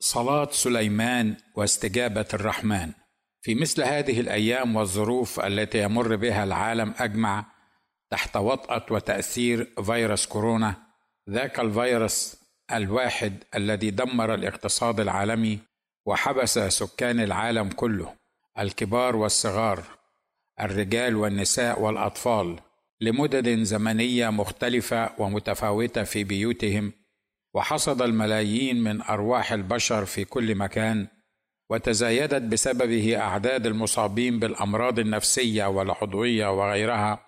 صلاة سليمان واستجابة الرحمن. في مثل هذه الأيام والظروف التي يمر بها العالم أجمع تحت وطأة وتأثير فيروس كورونا ذاك الفيروس الواحد الذي دمر الاقتصاد العالمي وحبس سكان العالم كله الكبار والصغار الرجال والنساء والأطفال لمدد زمنية مختلفة ومتفاوتة في بيوتهم وحصد الملايين من أرواح البشر في كل مكان وتزايدت بسببه أعداد المصابين بالأمراض النفسية والعضوية وغيرها.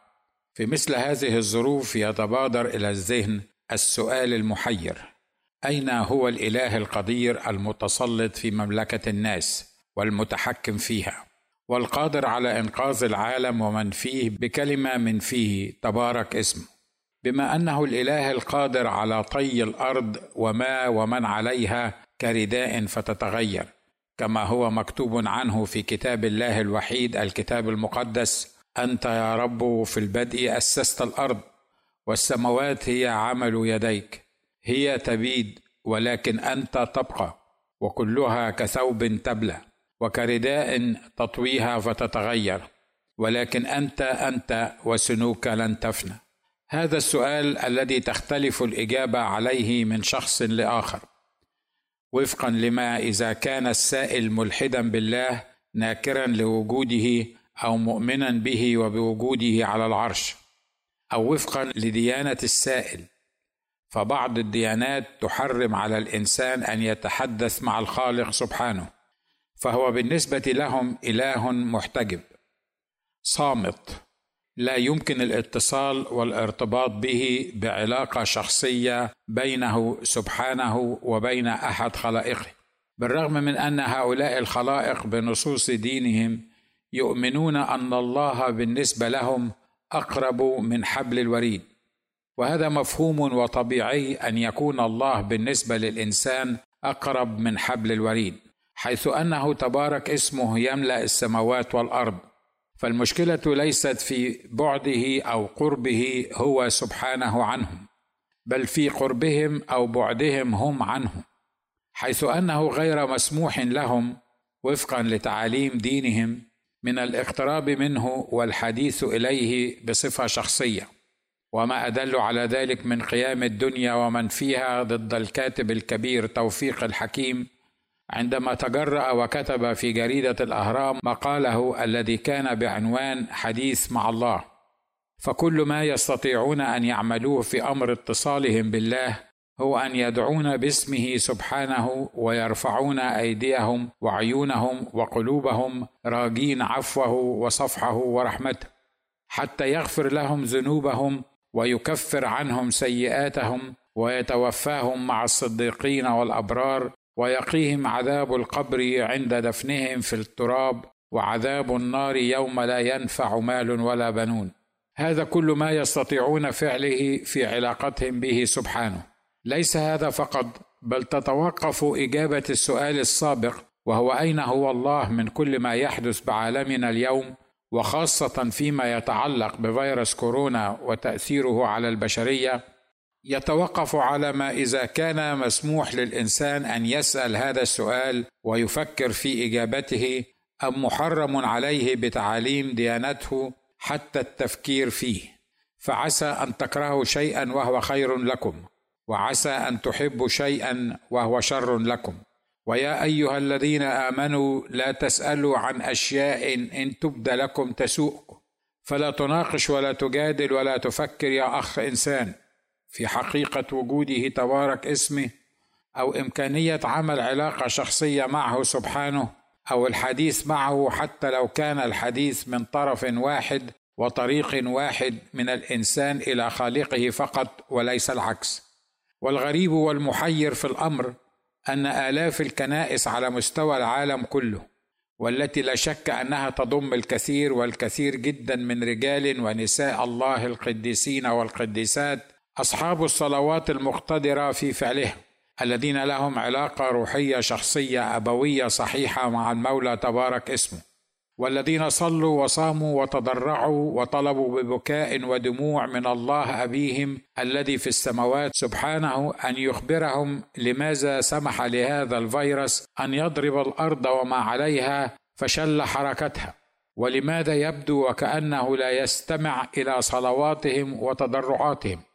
في مثل هذه الظروف يتبادر إلى الذهن السؤال المحير أين هو الإله القدير المتسلط في مملكة الناس والمتحكم فيها؟ والقادر على إنقاذ العالم ومن فيه بكلمة من فيه تبارك اسمه بما أنه الإله القادر على طي الأرض وما ومن عليها كرداء فتتغير كما هو مكتوب عنه في كتاب الله الوحيد الكتاب المقدس أنت يا رب في البدء أسست الأرض والسماوات هي عمل يديك هي تبيد ولكن أنت تبقى وكلها كثوب تبلى وكرداء تطويها فتتغير ولكن أنت أنت وسنوك لن تفنى. هذا السؤال الذي تختلف الإجابة عليه من شخص لآخر. وفقا لما إذا كان السائل ملحدا بالله ناكرا لوجوده أو مؤمنا به وبوجوده على العرش أو وفقا لديانة السائل فبعض الديانات تحرم على الإنسان أن يتحدث مع الخالق سبحانه فهو بالنسبة لهم إله محتجب صامت لا يمكن الاتصال والارتباط به بعلاقة شخصية بينه سبحانه وبين أحد خلائقه. بالرغم من أن هؤلاء الخلائق بنصوص دينهم يؤمنون أن الله بالنسبة لهم أقرب من حبل الوريد. وهذا مفهوم وطبيعي أن يكون الله بالنسبة للإنسان أقرب من حبل الوريد حيث أنه تبارك اسمه يملأ السماوات والأرض. فالمشكلة ليست في بعده أو قربه هو سبحانه عنهم بل في قربهم أو بعدهم هم عنه حيث أنه غير مسموح لهم وفقا لتعاليم دينهم من الاقتراب منه والحديث إليه بصفة شخصية. وما أدل على ذلك من قيام الدنيا ومن فيها ضد الكاتب الكبير توفيق الحكيم عندما تجرأ وكتب في جريدة الأهرام مقاله الذي كان بعنوان حديث مع الله فكل ما يستطيعون أن يعملوه في أمر اتصالهم بالله هو أن يدعون باسمه سبحانه ويرفعون أيديهم وعيونهم وقلوبهم راجين عفوه وصفحه ورحمته حتى يغفر لهم ذنوبهم ويكفر عنهم سيئاتهم ويتوفاهم مع الصديقين والأبرار ويقيهم عذاب القبر عند دفنهم في التراب وعذاب النار يوم لا ينفع مال ولا بنون. هذا كل ما يستطيعون فعله في علاقتهم به سبحانه. ليس هذا فقط بل تتوقف إجابة السؤال السابق وهو أين هو الله من كل ما يحدث بعالمنا اليوم وخاصة فيما يتعلق بفيروس كورونا وتأثيره على البشرية؟ يتوقف على ما إذا كان مسموح للإنسان أن يسأل هذا السؤال ويفكر في إجابته أم محرم عليه بتعاليم ديانته حتى التفكير فيه. فعسى أن تكرهوا شيئا وهو خير لكم وعسى أن تحبوا شيئا وهو شر لكم. ويا أيها الذين آمنوا لا تسألوا عن أشياء إن تبد لكم تسوءكم فلا تناقش ولا تجادل ولا تفكر يا أخ إنسان. في حقيقة وجوده تبارك اسمه أو إمكانية عمل علاقة شخصية معه سبحانه أو الحديث معه حتى لو كان الحديث من طرف واحد وطريق واحد من الإنسان إلى خالقه فقط وليس العكس. والغريب والمحير في الأمر أن آلاف الكنائس على مستوى العالم كله والتي لا شك أنها تضم الكثير والكثير جدا من رجال ونساء الله القديسين والقديسات أصحاب الصلوات المقتدرة في فعلها الذين لهم علاقة روحية شخصية أبوية صحيحة مع المولى تبارك اسمه والذين صلوا وصاموا وتضرعوا وطلبوا ببكاء ودموع من الله أبيهم الذي في السماوات سبحانه أن يخبرهم لماذا سمح لهذا الفيروس أن يضرب الأرض وما عليها فشل حركتها ولماذا يبدو وكأنه لا يستمع إلى صلواتهم وتضرعاتهم.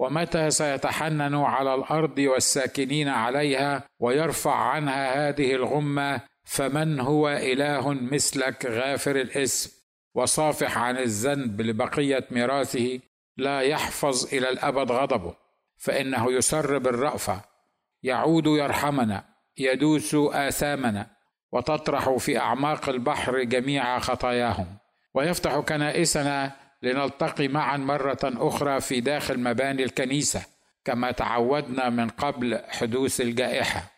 ومتى سيتحنن على الأرض والساكنين عليها ويرفع عنها هذه الغمة فمن هو إله مثلك غافر الإسم وصافح عن الذنب لبقية ميراثه لا يحفظ إلى الأبد غضبه فإنه يسر بالرافه يعود يرحمنا يدوس آثامنا وتطرح في أعماق البحر جميع خطاياهم ويفتح كنائسنا لنلتقي معا مرة أخرى في داخل مباني الكنيسة كما تعودنا من قبل حدوث الجائحة.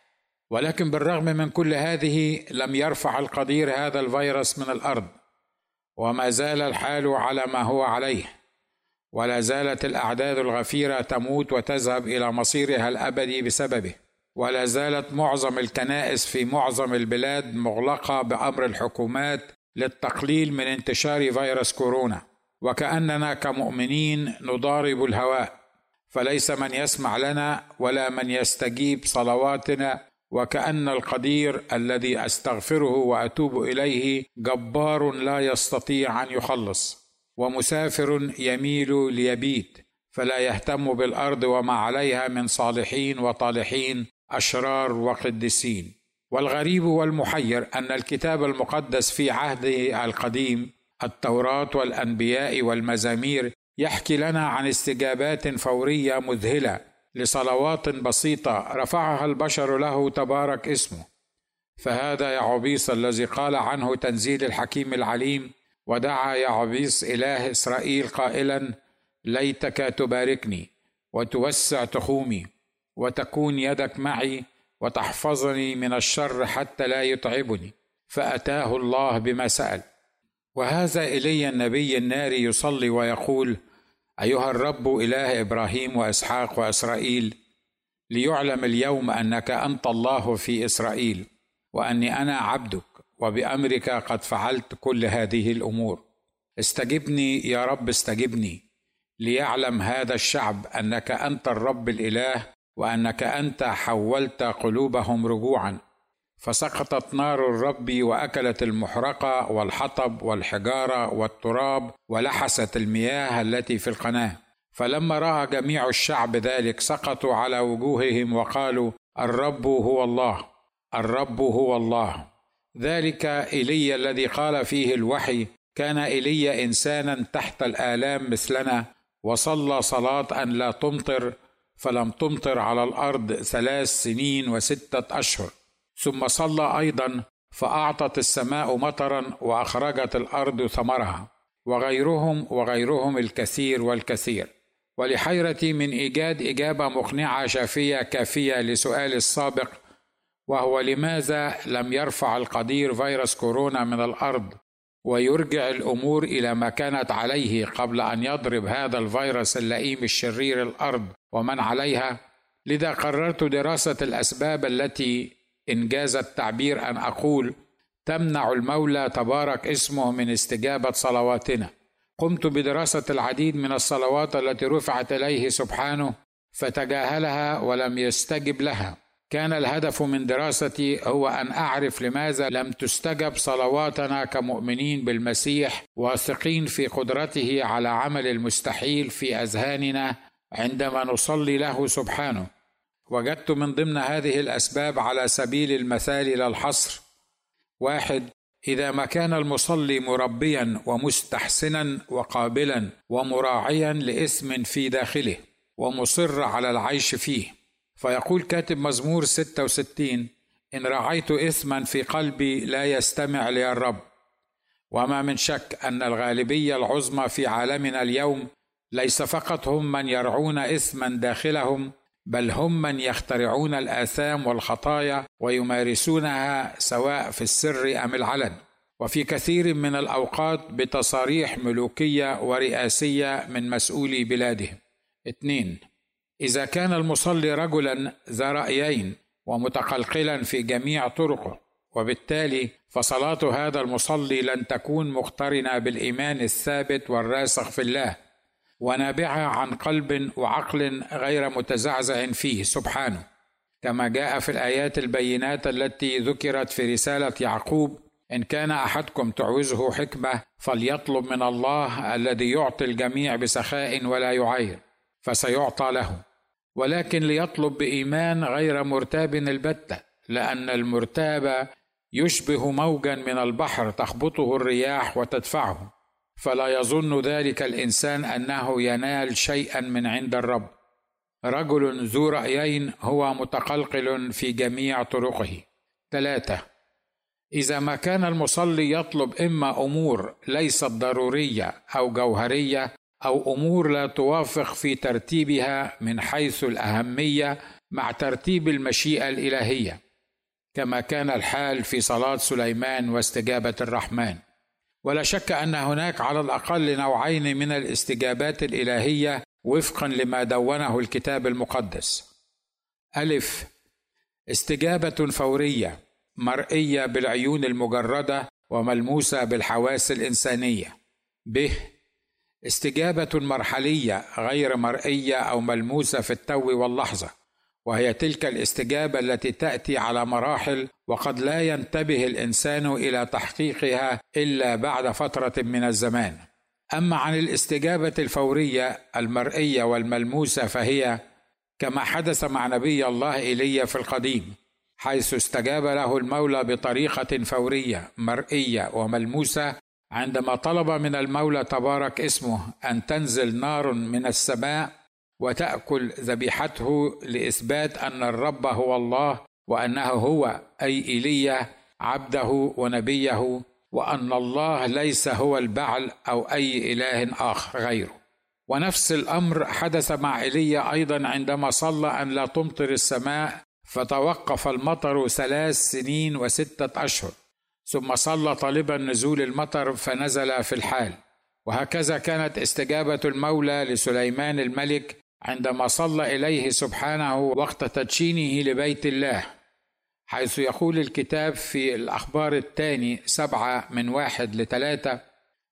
ولكن بالرغم من كل هذه لم يرفع القدير هذا الفيروس من الأرض. وما زال الحال على ما هو عليه. ولا زالت الأعداد الغفيرة تموت وتذهب إلى مصيرها الأبدي بسببه. ولا زالت معظم الكنائس في معظم البلاد مغلقة بأمر الحكومات للتقليل من انتشار فيروس كورونا. وكأننا كمؤمنين نضارب الهواء. فليس من يسمع لنا ولا من يستجيب صلواتنا وكأن القدير الذي أستغفره وأتوب إليه جبار لا يستطيع أن يخلص ومسافر يميل ليبيت فلا يهتم بالأرض وما عليها من صالحين وطالحين أشرار وقدسين والغريب والمحير أن الكتاب المقدس في عهده القديم التوراة والأنبياء والمزامير يحكي لنا عن استجابات فورية مذهلة لصلوات بسيطة رفعها البشر له تبارك اسمه. فهذا يا الذي قال عنه تنزيل الحكيم العليم ودعا يا عبيس إله إسرائيل قائلا ليتك تباركني وتوسع تخومي وتكون يدك معي وتحفظني من الشر حتى لا يتعبني فأتاه الله بما سأل. وهذا إلي النبي الناري يصلي ويقول أيها الرب إله إبراهيم وإسحاق وإسرائيل ليعلم اليوم أنك أنت الله في إسرائيل وأني أنا عبدك وبأمرك قد فعلت كل هذه الأمور. استجبني يا رب استجبني ليعلم هذا الشعب أنك أنت الرب الإله وأنك أنت حولت قلوبهم رجوعا. فسقطت نار الرب وأكلت المحرقة والحطب والحجارة والتراب ولحست المياه التي في القناة. فلما رأى جميع الشعب ذلك سقطوا على وجوههم وقالوا الرب هو الله الرب هو الله. ذلك ايليا الذي قال فيه الوحي كان ايليا إنسانا تحت الآلام مثلنا وصلى صلاة أن لا تمطر فلم تمطر على الأرض ثلاث سنين وستة أشهر. ثم صلى أيضا فأعطت السماء مطرا وأخرجت الأرض ثمرها وغيرهم وغيرهم الكثير والكثير. ولحيرتي من إيجاد إجابة مقنعة شافية كافية لسؤالي السابق وهو لماذا لم يرفع القدير فيروس كورونا من الأرض ويرجع الأمور إلى ما كانت عليه قبل أن يضرب هذا الفيروس اللئيم الشرير الأرض ومن عليها؟ لذا قررت دراسة الأسباب التي انجاز التعبير أن أقول تمنع المولى تبارك اسمه من استجابة صلواتنا. قمت بدراسة العديد من الصلوات التي رفعت إليه سبحانه فتجاهلها ولم يستجب لها. كان الهدف من دراستي هو أن أعرف لماذا لم تستجب صلواتنا كمؤمنين بالمسيح واثقين في قدرته على عمل المستحيل في أذهاننا عندما نصلي له سبحانه. وجدت من ضمن هذه الأسباب على سبيل المثال لا الحصر. واحد إذا ما كان المصلي مربيا ومستحسنا وقابلا ومراعيا لإثم في داخله ومصر على العيش فيه. فيقول كاتب مزمور 66 إن رعيت إثما في قلبي لا يستمع لي الرب. وما من شك أن الغالبية العظمى في عالمنا اليوم ليس فقط هم من يرعون إثما داخلهم بل هم من يخترعون الآثام والخطايا ويمارسونها سواء في السر أم العلن. وفي كثير من الأوقات بتصاريح ملوكية ورئاسية من مسؤولي بلادهم. اثنين إذا كان المصلي رجلا ذا رأيين ومتقلقلا في جميع طرقه وبالتالي فصلاة هذا المصلي لن تكون مقترنه بالإيمان الثابت والراسخ في الله. ونابعة عن قلب وعقل غير متزعزع فيه سبحانه. كما جاء في الآيات البينات التي ذكرت في رسالة يعقوب إن كان أحدكم تعوزه حكمة فليطلب من الله الذي يعطي الجميع بسخاء ولا يعير فسيعطى له. ولكن ليطلب بإيمان غير مرتاب البتة لأن المرتاب يشبه موجا من البحر تخبطه الرياح وتدفعه. فلا يظن ذلك الإنسان أنه ينال شيئا من عند الرب. رجل ذو رأيين هو متقلقل في جميع طرقه. ثلاثة. إذا ما كان المصلي يطلب إما أمور ليست ضرورية أو جوهرية أو أمور لا توافق في ترتيبها من حيث الأهمية مع ترتيب المشيئة الإلهية كما كان الحال في صلاة سليمان واستجابة الرحمن. ولا شك أن هناك على الأقل نوعين من الاستجابات الإلهية وفقا لما دونه الكتاب المقدس. ألف استجابة فورية مرئية بالعيون المجردة وملموسة بالحواس الإنسانية. ب استجابة مرحلية غير مرئية أو ملموسة في التو واللحظة. وهي تلك الاستجابة التي تأتي على مراحل وقد لا ينتبه الإنسان إلى تحقيقها إلا بعد فترة من الزمان. أما عن الاستجابة الفورية المرئية والملموسة فهي كما حدث مع نبي الله ايليا في القديم حيث استجاب له المولى بطريقة فورية مرئية وملموسة عندما طلب من المولى تبارك اسمه أن تنزل نار من السماء وتأكل ذبيحته لإثبات أن الرب هو الله وأنه هو أي ايليا عبده ونبيه وأن الله ليس هو البعل أو أي إله آخر غيره. ونفس الأمر حدث مع ايليا أيضا عندما صلى أن لا تمطر السماء فتوقف المطر ثلاث سنين وستة أشهر. ثم صلى طالبا نزول المطر فنزل في الحال. وهكذا كانت استجابة المولى لسليمان الملك عندما صلى إليه سبحانه وقت تدشينه لبيت الله حيث يقول الكتاب في الأخبار الثاني سبعة من واحد لثلاثة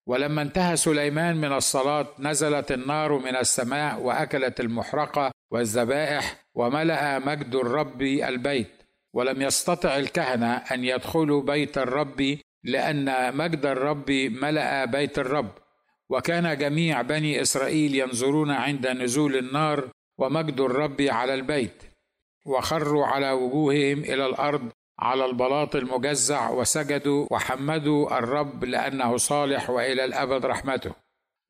ولما انتهى سليمان من الصلاة نزلت النار من السماء وأكلت المحرقة والذبائح وملأ مجد الرب البيت ولم يستطع الكهنة أن يدخلوا بيت الرب لأن مجد الرب ملأ بيت الرب. وكان جميع بني إسرائيل ينظرون عند نزول النار ومجد الرب على البيت وخروا على وجوههم إلى الأرض على البلاط المجزع وسجدوا وحمدوا الرب لأنه صالح وإلى الأبد رحمته.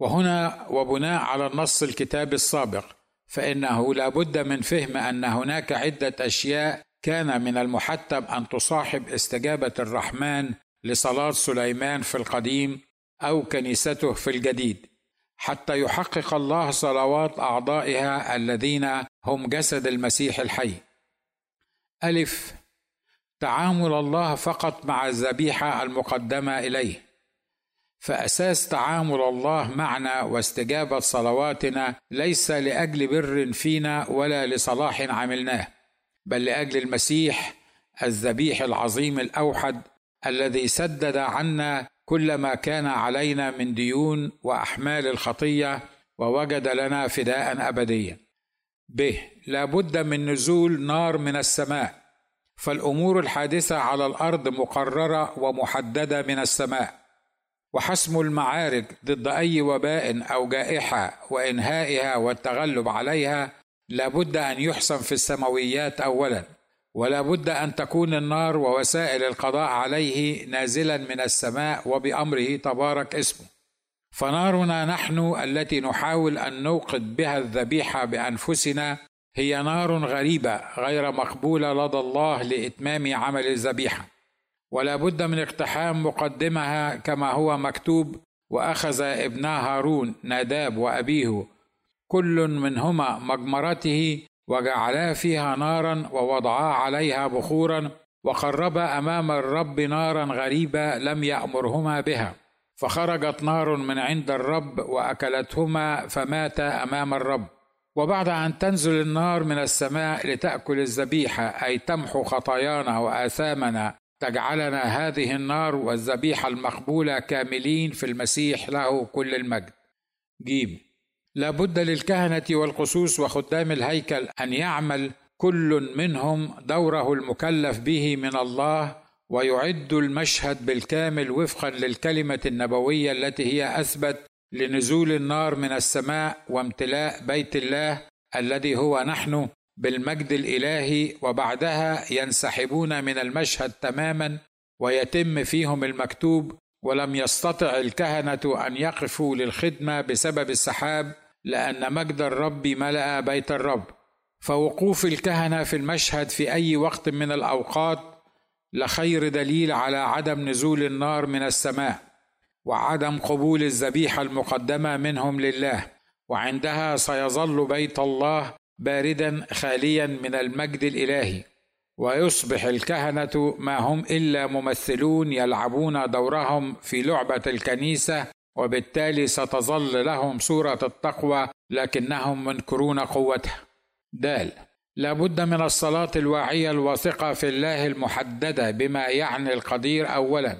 وهنا وبناء على النص الكتاب السابق فإنه لا بد من فهم أن هناك عدة أشياء كان من المحتم أن تصاحب استجابة الرحمن لصلاة سليمان في القديم أو كنيسته في الجديد حتى يحقق الله صلوات أعضائها الذين هم جسد المسيح الحي. ألف تعامل الله فقط مع الذبيحة المقدمة إليه. فأساس تعامل الله معنا واستجابة صلواتنا ليس لأجل بر فينا ولا لصلاح عملناه بل لأجل المسيح الذبيح العظيم الأوحد الذي سدد عنا كل ما كان علينا من ديون وأحمال الخطية ووجد لنا فداء أبديا. ب لا بد من نزول نار من السماء فالأمور الحادثة على الأرض مقررة ومحددة من السماء. وحسم المعارك ضد أي وباء أو جائحة وإنهائها والتغلب عليها لابد أن يحسم في السماويات اولا. ولا بد أن تكون النار ووسائل القضاء عليه نازلا من السماء وبأمره تبارك اسمه. فنارنا نحن التي نحاول أن نوقد بها الذبيحة بأنفسنا هي نار غريبة غير مقبولة لدى الله لإتمام عمل الذبيحة. ولا بد من اقتحام مقدمها كما هو مكتوب وأخذ ابنا هارون ناداب وأبيه كل منهما مجمرته وجعلا فيها نارا ووضعا عليها بخورا وقربا أمام الرب نارا غريبه لم يأمرهما بها. فخرجت نار من عند الرب وأكلتهما فماتا أمام الرب. وبعد أن تنزل النار من السماء لتأكل الذبيحة أي تمحو خطايانا وآثامنا تجعلنا هذه النار والذبيحة المقبولة كاملين في المسيح له كل المجد. جيم. لا بد للكهنة والقصوص وخدام الهيكل أن يعمل كل منهم دوره المكلف به من الله ويعد المشهد بالكامل وفقا للكلمة النبوية التي هي أثبت لنزول النار من السماء وامتلاء بيت الله الذي هو نحن بالمجد الإلهي وبعدها ينسحبون من المشهد تماما ويتم فيهم المكتوب ولم يستطع الكهنة أن يقفوا للخدمة بسبب السحاب لأن مجد الرب ملأ بيت الرب. فوقوف الكهنة في المشهد في أي وقت من الأوقات لخير دليل على عدم نزول النار من السماء وعدم قبول الذبيحة المقدمة منهم لله. وعندها سيظل بيت الله باردا خاليا من المجد الإلهي. ويصبح الكهنة ما هم إلا ممثلون يلعبون دورهم في لعبة الكنيسة وبالتالي ستظل لهم صوره التقوى لكنهم منكرون قوتها. دال لابد من الصلاة الواعية الواثقة في الله المحددة بما يعني القدير اولا.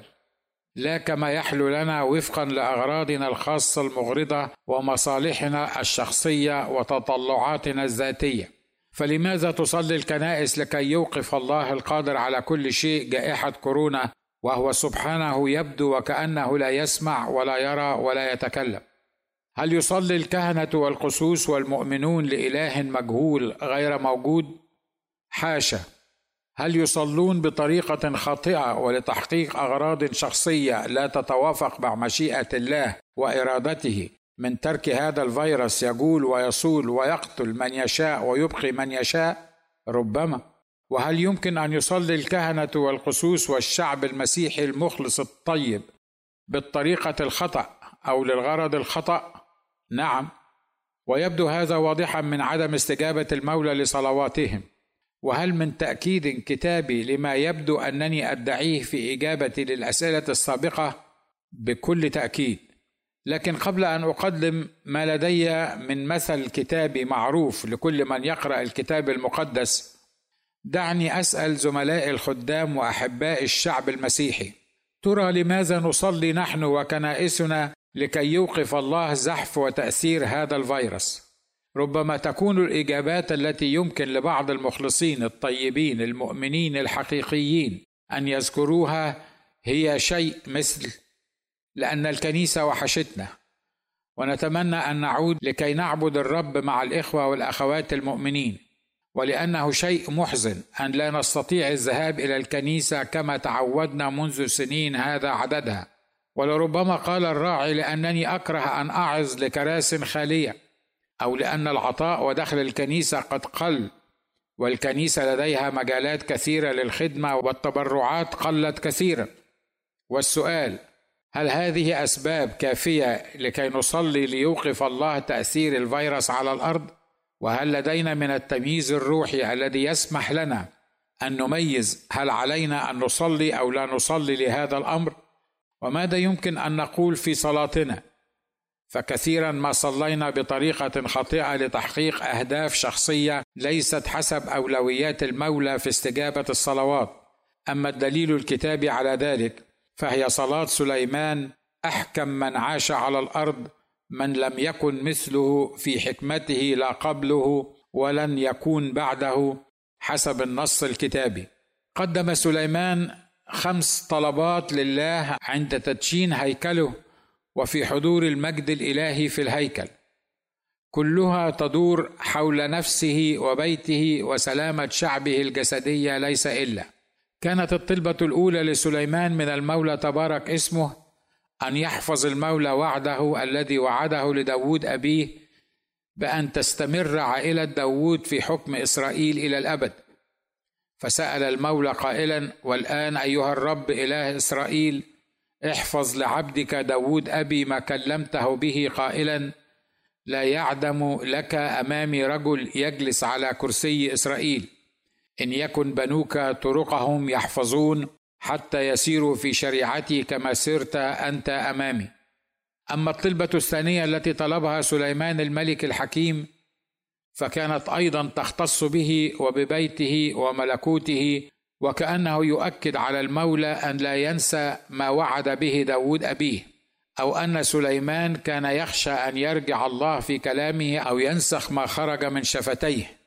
لا كما يحلو لنا وفقا لأغراضنا الخاصة المغرضة ومصالحنا الشخصية وتطلعاتنا الذاتية. فلماذا تصلي الكنائس لكي يوقف الله القادر على كل شيء جائحة كورونا وهو سبحانه يبدو وكأنه لا يسمع ولا يرى ولا يتكلم. هل يصلي الكهنة والقسوس والمؤمنون لإله مجهول غير موجود؟ حاشا. هل يصلون بطريقة خاطئة ولتحقيق أغراض شخصية لا تتوافق مع مشيئة الله وإرادته؟ من ترك هذا الفيروس يجول ويصول ويقتل من يشاء ويبقي من يشاء؟ ربما. وهل يمكن أن يصلي الكهنة والقسوس والشعب المسيحي المخلص الطيب بالطريقة الخطأ أو للغرض الخطأ؟ نعم ويبدو هذا واضحا من عدم استجابة المولى لصلواتهم. وهل من تأكيد كتابي لما يبدو أنني أدعيه في اجابتي للأسئلة السابقة؟ بكل تأكيد. لكن قبل أن أقدم ما لدي من مثل كتابي معروف لكل من يقرأ الكتاب المقدس دعني أسأل زملائي الخدام واحباء الشعب المسيحي ترى لماذا نصلي نحن وكنائسنا لكي يوقف الله زحف وتأثير هذا الفيروس؟ ربما تكون الإجابات التي يمكن لبعض المخلصين الطيبين المؤمنين الحقيقيين أن يذكروها هي شيء مثل لأن الكنيسة وحشتنا ونتمنى أن نعود لكي نعبد الرب مع الإخوة والأخوات المؤمنين. ولأنه شيء محزن أن لا نستطيع الذهاب إلى الكنيسة كما تعودنا منذ سنين هذا عددها ولربما قال الراعي لأنني أكره أن أعظ لكراس خالية أو لأن العطاء ودخل الكنيسة قد قل والكنيسة لديها مجالات كثيرة للخدمة والتبرعات قلت كثيرا. والسؤال هل هذه أسباب كافية لكي نصلي ليوقف الله تأثير الفيروس على الأرض؟ وهل لدينا من التمييز الروحي الذي يسمح لنا أن نميز هل علينا أن نصلي أو لا نصلي لهذا الأمر؟ وماذا يمكن أن نقول في صلاتنا؟ فكثيرا ما صلينا بطريقة خاطئة لتحقيق أهداف شخصية ليست حسب أولويات المولى في استجابة الصلوات. أما الدليل الكتابي على ذلك فهي صلاة سليمان أحكم من عاش على الأرض من لم يكن مثله في حكمته لا قبله ولن يكون بعده حسب النص الكتابي. قدم سليمان خمس طلبات لله عند تدشين هيكله وفي حضور المجد الإلهي في الهيكل. كلها تدور حول نفسه وبيته وسلامة شعبه الجسدية ليس إلا. كانت الطلبة الأولى لسليمان من المولى تبارك اسمه أن يحفظ المولى وعده الذي وعده لداود أبيه بأن تستمر عائلة داود في حكم إسرائيل إلى الأبد. فسأل المولى قائلا والآن أيها الرب إله إسرائيل احفظ لعبدك داود أبي ما كلمته به قائلا لا يعدم لك أمامي رجل يجلس على كرسي إسرائيل. إن يكن بنوك طرقهم يحفظون حتى يسيروا في شريعتي كما سرت أنت أمامي. أما الطلبة الثانية التي طلبها سليمان الملك الحكيم فكانت أيضا تختص به وببيته وملكوته وكأنه يؤكد على المولى أن لا ينسى ما وعد به داود أبيه أو أن سليمان كان يخشى أن يرجع الله في كلامه أو ينسخ ما خرج من شفتيه.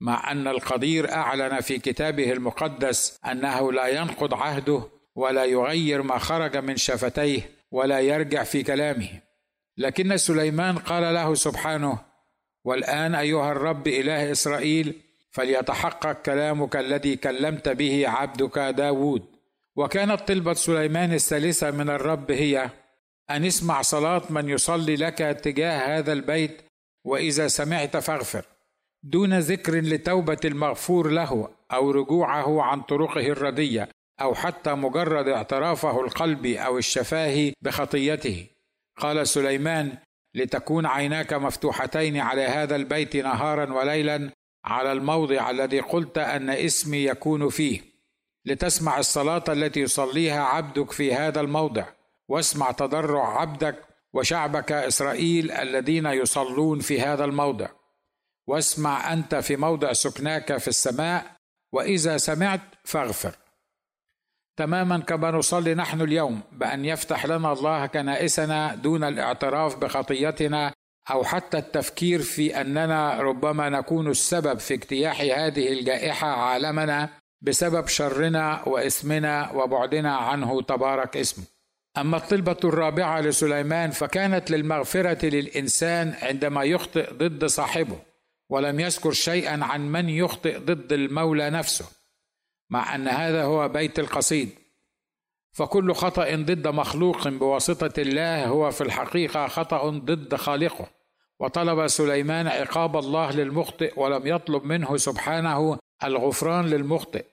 مع أن القدير أعلن في كتابه المقدس أنه لا ينقض عهده ولا يغير ما خرج من شفتيه ولا يرجع في كلامه. لكن سليمان قال له سبحانه والآن أيها الرب إله إسرائيل فليتحقق كلامك الذي كلمت به عبدك داود. وكانت طلبة سليمان الثالثة من الرب هي أن اسمع صلاة من يصلي لك تجاه هذا البيت وإذا سمعت فاغفر. دون ذكر لتوبة المغفور له أو رجوعه عن طرقه الردية أو حتى مجرد اعترافه القلبي أو الشفاهي بخطيته. قال سليمان لتكون عيناك مفتوحتين على هذا البيت نهارا وليلا على الموضع الذي قلت أن اسمي يكون فيه. لتسمع الصلاة التي يصليها عبدك في هذا الموضع واسمع تضرع عبدك وشعبك إسرائيل الذين يصلون في هذا الموضع. واسمع أنت في موضع سكناك في السماء وإذا سمعت فاغفر. تماما كما نصلي نحن اليوم بأن يفتح لنا الله كنائسنا دون الاعتراف بخطيتنا أو حتى التفكير في أننا ربما نكون السبب في اجتياح هذه الجائحة عالمنا بسبب شرنا وإثمنا وبعدنا عنه تبارك اسمه. أما الطلبة الرابعة لسليمان فكانت للمغفرة للإنسان عندما يخطئ ضد صاحبه. ولم يذكر شيئا عن من يخطئ ضد المولى نفسه مع أن هذا هو بيت القصيد. فكل خطأ ضد مخلوق بواسطة الله هو في الحقيقة خطأ ضد خالقه. وطلب سليمان عقاب الله للمخطئ ولم يطلب منه سبحانه الغفران للمخطئ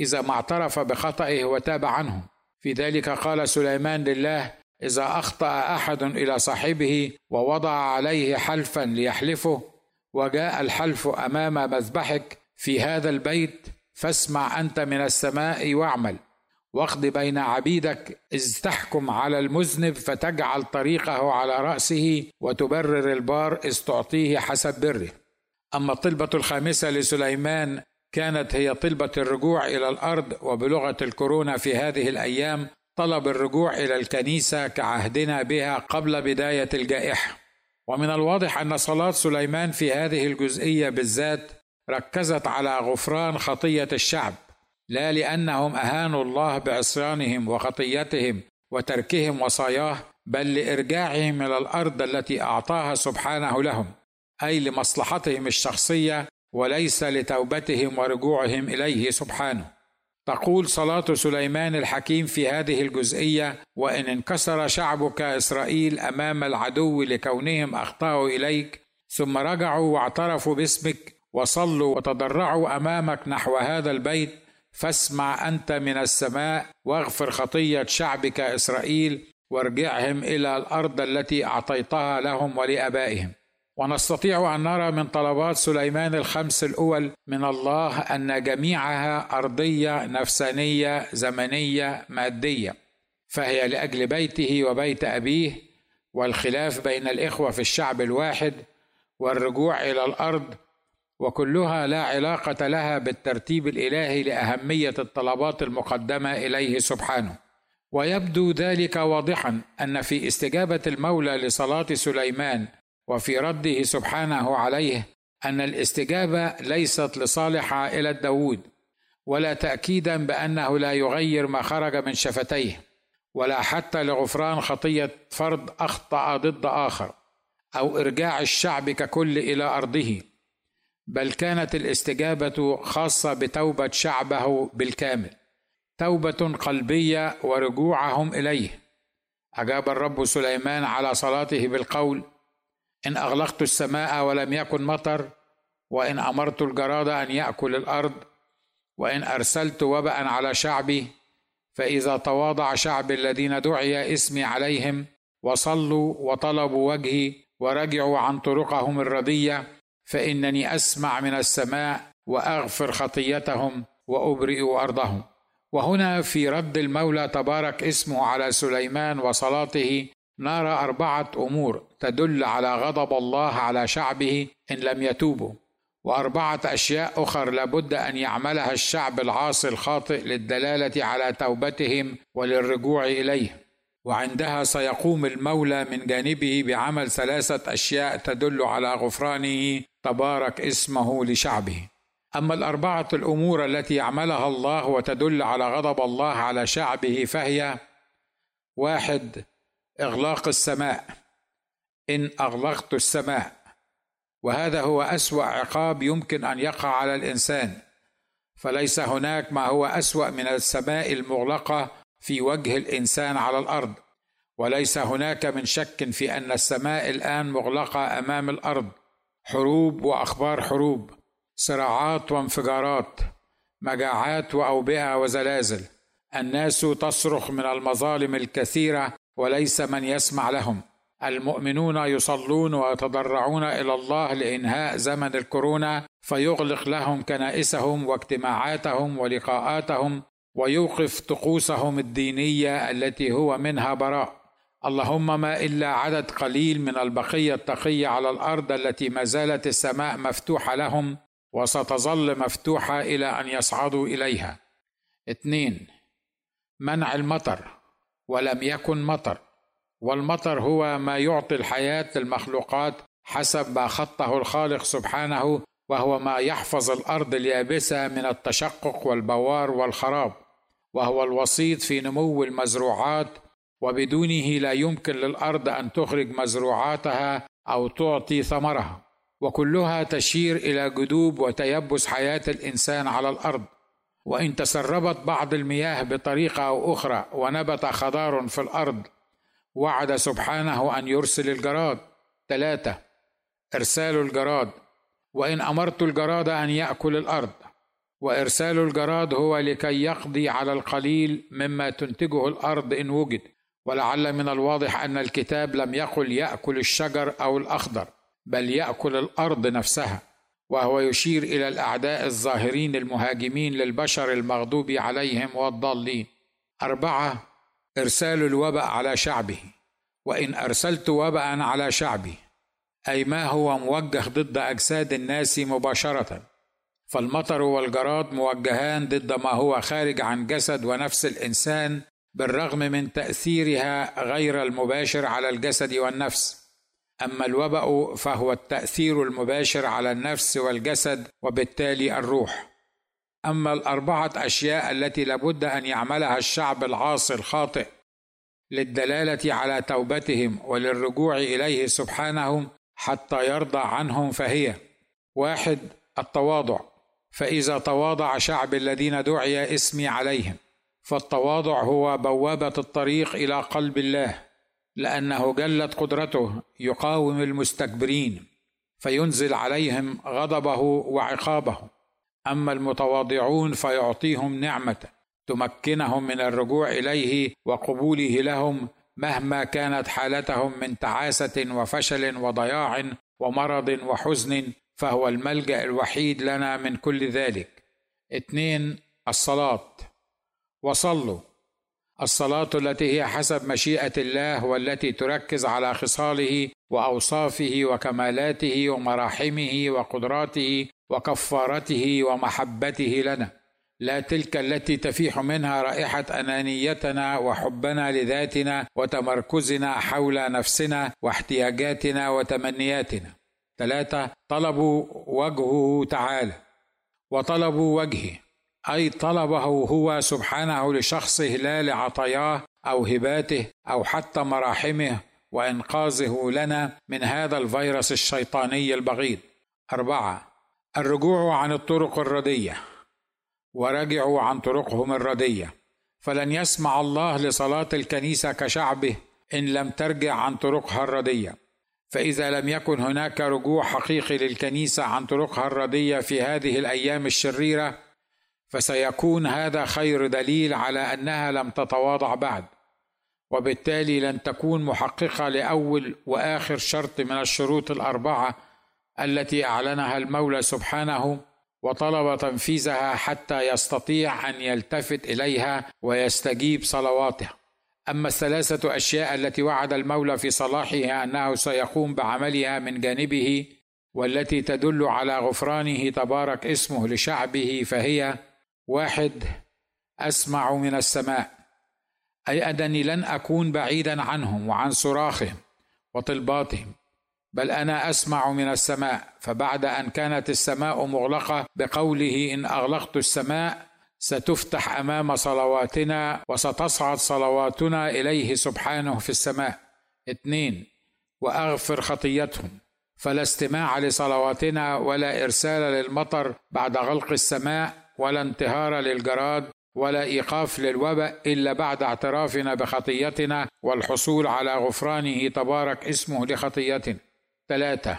إذا ما اعترف بخطئه وتاب عنه. في ذلك قال سليمان لله إذا أخطأ أحد إلى صاحبه ووضع عليه حلفا ليحلفه وجاء الحلف أمام مذبحك في هذا البيت فاسمع أنت من السماء واعمل. واقض بين عبيدك إذ تحكم على المذنب فتجعل طريقه على رأسه وتبرر البار إذ تعطيه حسب بره. أما الطلبة الخامسة لسليمان كانت هي طلبة الرجوع إلى الأرض وبلغه الكورونا في هذه الأيام طلب الرجوع إلى الكنيسة كعهدنا بها قبل بداية الجائحة. ومن الواضح أن صلاة سليمان في هذه الجزئية بالذات ركزت على غفران خطية الشعب لا لأنهم أهانوا الله بعصيانهم وخطيتهم وتركهم وصاياه بل لإرجاعهم إلى الأرض التي أعطاها سبحانه لهم أي لمصلحتهم الشخصية وليس لتوبتهم ورجوعهم إليه سبحانه. تقول صلاة سليمان الحكيم في هذه الجزئية وإن انكسر شعبك إسرائيل أمام العدو لكونهم أخطأوا إليك ثم رجعوا واعترفوا باسمك وصلوا وتضرعوا أمامك نحو هذا البيت فاسمع أنت من السماء واغفر خطية شعبك إسرائيل وارجعهم إلى الأرض التي أعطيتها لهم ولآبائهم. ونستطيع أن نرى من طلبات سليمان الخمس الأول من الله أن جميعها أرضية نفسانية زمنية مادية. فهي لأجل بيته وبيت أبيه والخلاف بين الإخوة في الشعب الواحد والرجوع إلى الأرض وكلها لا علاقة لها بالترتيب الإلهي لأهمية الطلبات المقدمة إليه سبحانه. ويبدو ذلك واضحا أن في استجابة المولى لصلاة سليمان وفي رده سبحانه عليه أن الاستجابة ليست لصالح عائله داود ولا تاكيدا بأنه لا يغير ما خرج من شفتيه ولا حتى لغفران خطية فرد أخطأ ضد آخر أو إرجاع الشعب ككل إلى أرضه. بل كانت الاستجابة خاصة بتوبة شعبه بالكامل توبة قلبية ورجوعهم إليه. أجاب الرب سليمان على صلاته بالقول إن أغلقت السماء ولم يكن مطر وإن أمرت الجراد أن يأكل الأرض وإن أرسلت وباء على شعبي فإذا تواضع شعبي الذين دعي إسمي عليهم وصلوا وطلبوا وجهي ورجعوا عن طرقهم الرديه فإنني أسمع من السماء وأغفر خطيتهم وأبرئ أرضهم. وهنا في رد المولى تبارك اسمه على سليمان وصلاته نرى أربعة أمور تدل على غضب الله على شعبه إن لم يتوبوا وأربعة أشياء أخر لابد أن يعملها الشعب العاصي الخاطئ للدلالة على توبتهم وللرجوع إليه. وعندها سيقوم المولى من جانبه بعمل ثلاثة أشياء تدل على غفرانه تبارك اسمه لشعبه. أما الأربعة الأمور التي يعملها الله وتدل على غضب الله على شعبه فهي واحد إغلاق السماء. إن أغلقت السماء. وهذا هو أسوأ عقاب يمكن أن يقع على الإنسان. فليس هناك ما هو أسوأ من السماء المغلقة في وجه الإنسان على الأرض. وليس هناك من شك في أن السماء الآن مغلقة أمام الأرض. حروب وأخبار حروب. صراعات وانفجارات. مجاعات وأوبئة وزلازل. الناس تصرخ من المظالم الكثيرة وليس من يسمع لهم. المؤمنون يصلون ويتضرعون إلى الله لإنهاء زمن الكورونا فيغلق لهم كنائسهم واجتماعاتهم ولقاءاتهم ويوقف طقوسهم الدينية التي هو منها براء. اللهم ما إلا عدد قليل من البقية التقيه على الأرض التي ما زالت السماء مفتوحة لهم وستظل مفتوحة إلى أن يصعدوا إليها. اثنين منع المطر. ولم يكن مطر والمطر هو ما يعطي الحياة للمخلوقات حسب ما خطه الخالق سبحانه وهو ما يحفظ الأرض اليابسة من التشقق والبوار والخراب وهو الوسيط في نمو المزروعات وبدونه لا يمكن للأرض أن تخرج مزروعاتها أو تعطي ثمرها وكلها تشير إلى جدوب وتيبس حياة الإنسان على الأرض. وإن تسربت بعض المياه بطريقة أو أخرى ونبت خضار في الأرض وعد سبحانه أن يرسل الجراد. ثلاثة إرسال الجراد. وإن أمرت الجراد أن يأكل الأرض. وإرسال الجراد هو لكي يقضي على القليل مما تنتجه الأرض إن وجد. ولعل من الواضح أن الكتاب لم يقل يأكل الشجر أو الأخضر بل يأكل الأرض نفسها. وهو يشير إلى الأعداء الظاهرين المهاجمين للبشر المغضوب عليهم والضالين. أربعة إرسال الوباء على شعبه. وإن أرسلت وباء على شعبي أي ما هو موجه ضد أجساد الناس مباشرة. فالمطر والجراد موجهان ضد ما هو خارج عن جسد ونفس الإنسان بالرغم من تأثيرها غير المباشر على الجسد والنفس. أما الوباء فهو التأثير المباشر على النفس والجسد وبالتالي الروح. أما الأربعة أشياء التي لابد أن يعملها الشعب العاصي الخاطئ للدلالة على توبتهم وللرجوع إليه سبحانه حتى يرضى عنهم فهي واحد التواضع. فإذا تواضع شعب الذين دعي اسمي عليهم فالتواضع هو بوابة الطريق إلى قلب الله. لأنه جلت قدرته يقاوم المستكبرين فينزل عليهم غضبه وعقابه. أما المتواضعون فيعطيهم نعمه تمكنهم من الرجوع إليه وقبوله لهم مهما كانت حالتهم من تعاسة وفشل وضياع ومرض وحزن فهو الملجأ الوحيد لنا من كل ذلك. اثنين الصلاة. وصلوا. الصلاة التي هي حسب مشيئة الله والتي تركز على خصاله وأوصافه وكمالاته ومراحمه وقدراته وكفارته ومحبته لنا. لا تلك التي تفيح منها رائحة أنانيتنا وحبنا لذاتنا وتمركزنا حول نفسنا واحتياجاتنا وتمنياتنا. ثلاثة طلبوا وجهه تعالى. وطلبوا وجهه. أي طلبه هو سبحانه لشخصه لا لعطاياه أو هباته أو حتى مراحمه وإنقاذه لنا من هذا الفيروس الشيطاني البغيض. أربعة الرجوع عن الطرق الردية. ورجعوا عن طرقهم الردية. فلن يسمع الله لصلاة الكنيسة كشعبه إن لم ترجع عن طرقها الردية. فإذا لم يكن هناك رجوع حقيقي للكنيسة عن طرقها الردية في هذه الأيام الشريرة فسيكون هذا خير دليل على أنها لم تتواضع بعد وبالتالي لن تكون محققة لأول وآخر شرط من الشروط الأربعة التي أعلنها المولى سبحانه وطلب تنفيذها حتى يستطيع أن يلتفت إليها ويستجيب صلواته. أما الثلاثة أشياء التي وعد المولى في صلاحها أنه سيقوم بعملها من جانبه والتي تدل على غفرانه تبارك اسمه لشعبه فهي واحد أسمع من السماء. أي أنني لن أكون بعيدا عنهم وعن صراخهم وطلباتهم بل أنا أسمع من السماء. فبعد أن كانت السماء مغلقة بقوله إن أغلقت السماء ستفتح أمام صلواتنا وستصعد صلواتنا إليه سبحانه في السماء. اثنين وأغفر خطيتهم. فلا استماع لصلواتنا ولا إرسال للمطر بعد غلق السماء ولا انتهار للجراد ولا إيقاف للوباء إلا بعد اعترافنا بخطيتنا والحصول على غفرانه تبارك اسمه لخطيتنا ثلاثة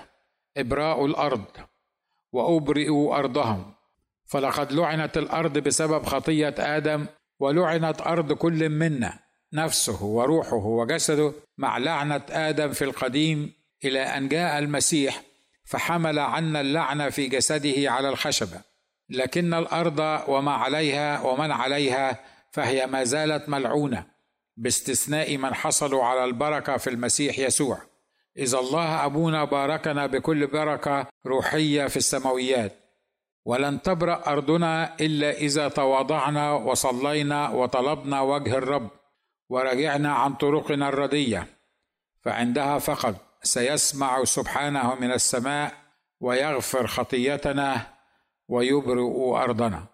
إبراء الأرض وأبرئوا أرضهم. فلقد لعنت الأرض بسبب خطية آدم ولعنت أرض كل منا نفسه وروحه وجسده مع لعنة آدم في القديم إلى أن جاء المسيح فحمل عنا اللعنه في جسده على الخشبة. لكن الأرض وما عليها ومن عليها فهي ما زالت ملعونة باستثناء من حصلوا على البركة في المسيح يسوع. إذا الله أبونا باركنا بكل بركة روحية في السماويات. ولن تبرأ أرضنا إلا إذا تواضعنا وصلينا وطلبنا وجه الرب ورجعنا عن طرقنا الردية. فعندها فقط سيسمع سبحانه من السماء ويغفر خطيتنا ويبرئ أرضنا.